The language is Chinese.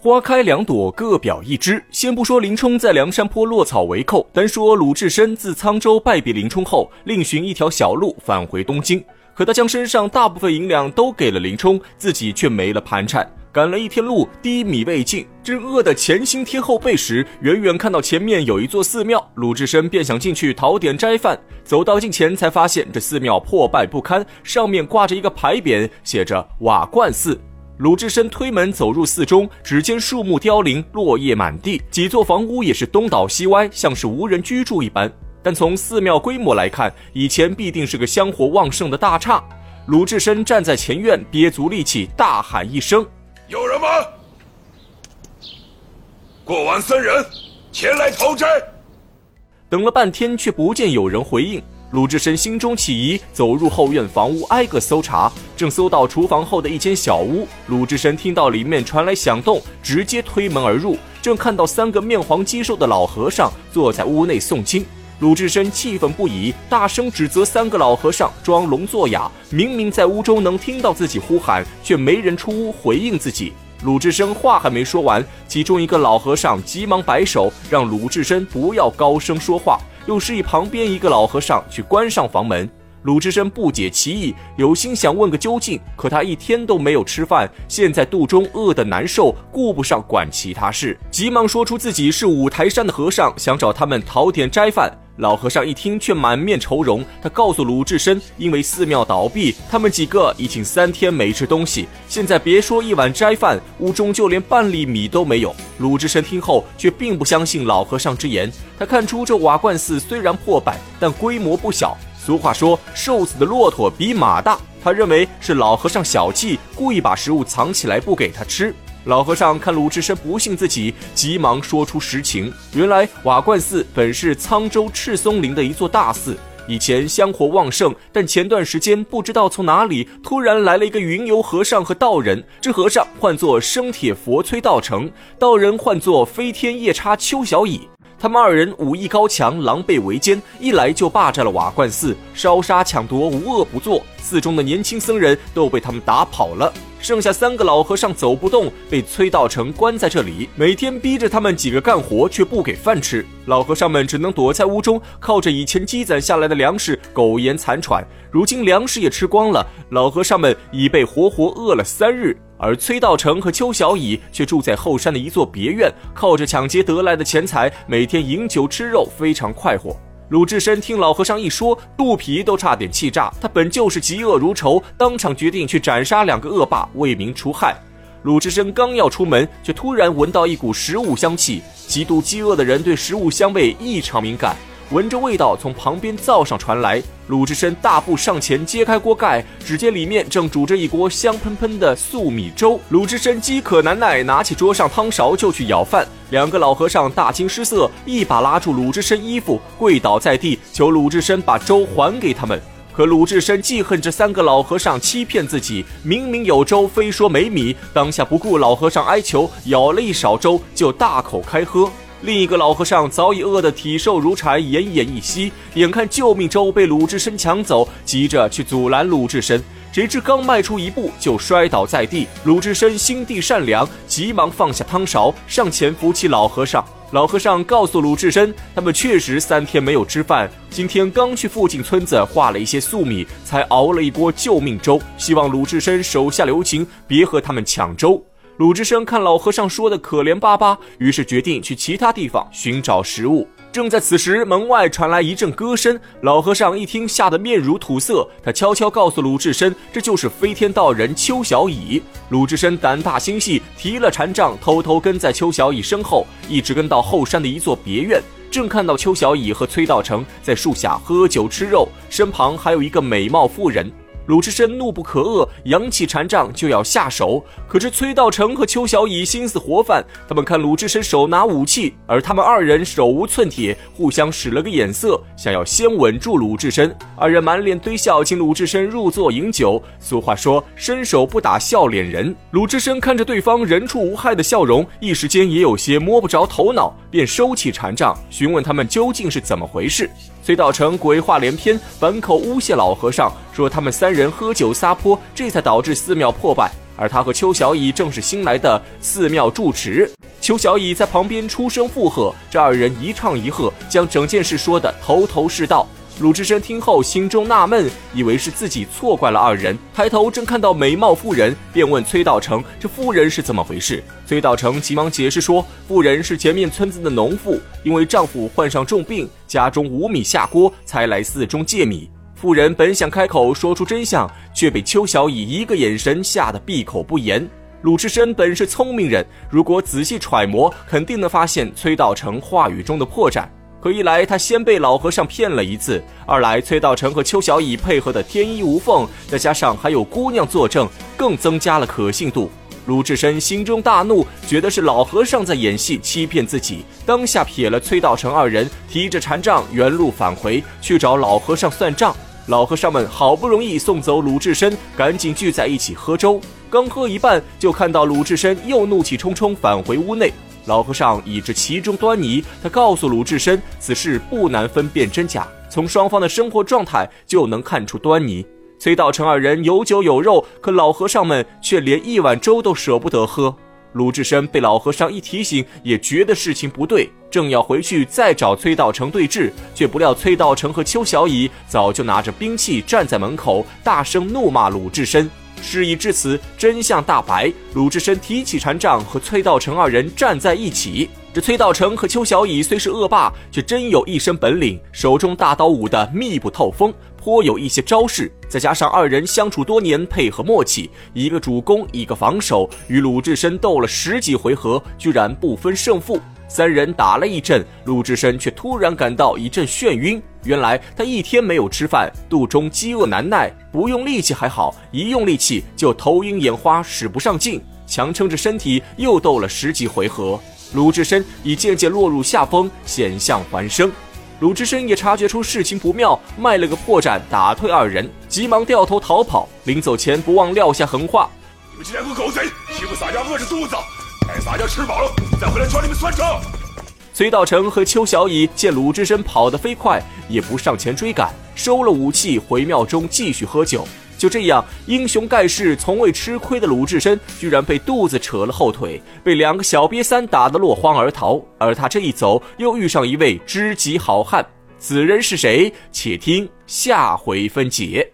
花开两朵，各表一枝。先不说林冲在梁山坡落草为寇，单说鲁智深自沧州败别林冲后，另寻一条小路返回东京。可他将身上大部分银两都给了林冲，自己却没了盘缠。赶了一天路，低米未进，正饿得前心贴后背时，远远看到前面有一座寺庙，鲁智深便想进去讨点斋饭。走到近前，才发现这寺庙破败不堪，上面挂着一个牌匾，写着“瓦罐寺”。鲁智深推门走入寺中，只见树木凋零，落叶满地，几座房屋也是东倒西歪，像是无人居住一般。但从寺庙规模来看，以前必定是个香火旺盛的大刹。鲁智深站在前院，憋足力气，大喊一声：“有人吗？过完僧人，前来投斋。”等了半天，却不见有人回应。鲁智深心中起疑，走入后院房屋，挨个搜查。正搜到厨房后的一间小屋，鲁智深听到里面传来响动，直接推门而入。正看到三个面黄肌瘦的老和尚坐在屋内诵经，鲁智深气愤不已，大声指责三个老和尚装聋作哑。明明在屋中能听到自己呼喊，却没人出屋回应自己。鲁智深话还没说完，其中一个老和尚急忙摆手，让鲁智深不要高声说话。又示意旁边一个老和尚去关上房门。鲁智深不解其意，有心想问个究竟，可他一天都没有吃饭，现在肚中饿得难受，顾不上管其他事，急忙说出自己是五台山的和尚，想找他们讨点斋饭。老和尚一听，却满面愁容。他告诉鲁智深，因为寺庙倒闭，他们几个已经三天没吃东西，现在别说一碗斋饭，屋中就连半粒米都没有。鲁智深听后，却并不相信老和尚之言。他看出这瓦罐寺虽然破败，但规模不小。俗话说，瘦死的骆驼比马大。他认为是老和尚小气，故意把食物藏起来不给他吃。老和尚看鲁智深不信自己，急忙说出实情。原来瓦罐寺本是沧州赤松林的一座大寺，以前香火旺盛，但前段时间不知道从哪里突然来了一个云游和尚和道人。这和尚唤作生铁佛崔道成，道人唤作飞天夜叉邱小乙。他们二人武艺高强，狼狈为奸，一来就霸占了瓦罐寺，烧杀抢夺，无恶不作。寺中的年轻僧人都被他们打跑了，剩下三个老和尚走不动，被崔道成关在这里，每天逼着他们几个干活，却不给饭吃。老和尚们只能躲在屋中，靠着以前积攒下来的粮食苟延残喘。如今粮食也吃光了，老和尚们已被活活饿了三日。而崔道成和邱小乙却住在后山的一座别院，靠着抢劫得来的钱财，每天饮酒吃肉，非常快活。鲁智深听老和尚一说，肚皮都差点气炸。他本就是嫉恶如仇，当场决定去斩杀两个恶霸，为民除害。鲁智深刚要出门，却突然闻到一股食物香气。极度饥饿的人对食物香味异常敏感。闻着味道从旁边灶上传来，鲁智深大步上前揭开锅盖，只见里面正煮着一锅香喷喷的粟米粥。鲁智深饥渴难耐，拿起桌上汤勺就去舀饭。两个老和尚大惊失色，一把拉住鲁智深衣服，跪倒在地，求鲁智深把粥还给他们。可鲁智深记恨这三个老和尚欺骗自己，明明有粥，非说没米。当下不顾老和尚哀求，舀了一勺粥就大口开喝。另一个老和尚早已饿得体瘦如柴，奄奄一息。眼看救命粥被鲁智深抢走，急着去阻拦鲁智深，谁知刚迈出一步就摔倒在地。鲁智深心地善良，急忙放下汤勺，上前扶起老和尚。老和尚告诉鲁智深，他们确实三天没有吃饭，今天刚去附近村子化了一些粟米，才熬了一锅救命粥。希望鲁智深手下留情，别和他们抢粥。鲁智深看老和尚说的可怜巴巴，于是决定去其他地方寻找食物。正在此时，门外传来一阵歌声。老和尚一听，吓得面如土色。他悄悄告诉鲁智深，这就是飞天道人邱小乙。鲁智深胆大心细，提了禅杖，偷偷跟在邱小乙身后，一直跟到后山的一座别院。正看到邱小乙和崔道成在树下喝酒吃肉，身旁还有一个美貌妇人。鲁智深怒不可遏，扬起禅杖就要下手。可是崔道成和邱小乙心思活泛，他们看鲁智深手拿武器，而他们二人手无寸铁，互相使了个眼色，想要先稳住鲁智深。二人满脸堆笑，请鲁智深入座饮酒。俗话说，伸手不打笑脸人。鲁智深看着对方人畜无害的笑容，一时间也有些摸不着头脑，便收起禅杖，询问他们究竟是怎么回事。崔道成鬼话连篇，反口诬陷老和尚，说他们三人喝酒撒泼，这才导致寺庙破败。而他和邱小乙正是新来的寺庙住持。邱小乙在旁边出声附和，这二人一唱一和，将整件事说得头头是道。鲁智深听后心中纳闷，以为是自己错怪了二人，抬头正看到美貌妇人，便问崔道成：“这妇人是怎么回事？”崔道成急忙解释说：“妇人是前面村子的农妇，因为丈夫患上重病，家中无米下锅，才来寺中借米。”妇人本想开口说出真相，却被邱小乙一个眼神吓得闭口不言。鲁智深本是聪明人，如果仔细揣摩，肯定能发现崔道成话语中的破绽。可一来他先被老和尚骗了一次，二来崔道成和邱小乙配合的天衣无缝，再加上还有姑娘作证，更增加了可信度。鲁智深心中大怒，觉得是老和尚在演戏欺骗自己，当下撇了崔道成二人，提着禅杖原路返回去找老和尚算账。老和尚们好不容易送走鲁智深，赶紧聚在一起喝粥。刚喝一半，就看到鲁智深又怒气冲冲返回屋内。老和尚已知其中端倪，他告诉鲁智深，此事不难分辨真假，从双方的生活状态就能看出端倪。崔道成二人有酒有肉，可老和尚们却连一碗粥都舍不得喝。鲁智深被老和尚一提醒，也觉得事情不对，正要回去再找崔道成对峙，却不料崔道成和邱小乙早就拿着兵器站在门口，大声怒骂鲁智深。事已至此，真相大白。鲁智深提起禅杖，和崔道成二人站在一起。这崔道成和邱小乙虽是恶霸，却真有一身本领，手中大刀舞得密不透风，颇有一些招式。再加上二人相处多年，配合默契，一个主攻，一个防守，与鲁智深斗了十几回合，居然不分胜负。三人打了一阵，鲁智深却突然感到一阵眩晕。原来他一天没有吃饭，肚中饥饿难耐，不用力气还好，一用力气就头晕眼花，使不上劲，强撑着身体又斗了十几回合。鲁智深已渐渐落入下风，险象环生。鲁智深也察觉出事情不妙，卖了个破绽，打退二人，急忙掉头逃跑。临走前不忘撂下狠话：“你们这两个狗贼，欺负洒家饿着肚子。”待洒家吃饱了，再回来找你们算账。崔道成和邱小乙见鲁智深跑得飞快，也不上前追赶，收了武器回庙中继续喝酒。就这样，英雄盖世、从未吃亏的鲁智深，居然被肚子扯了后腿，被两个小瘪三打得落荒而逃。而他这一走，又遇上一位知己好汉，此人是谁？且听下回分解。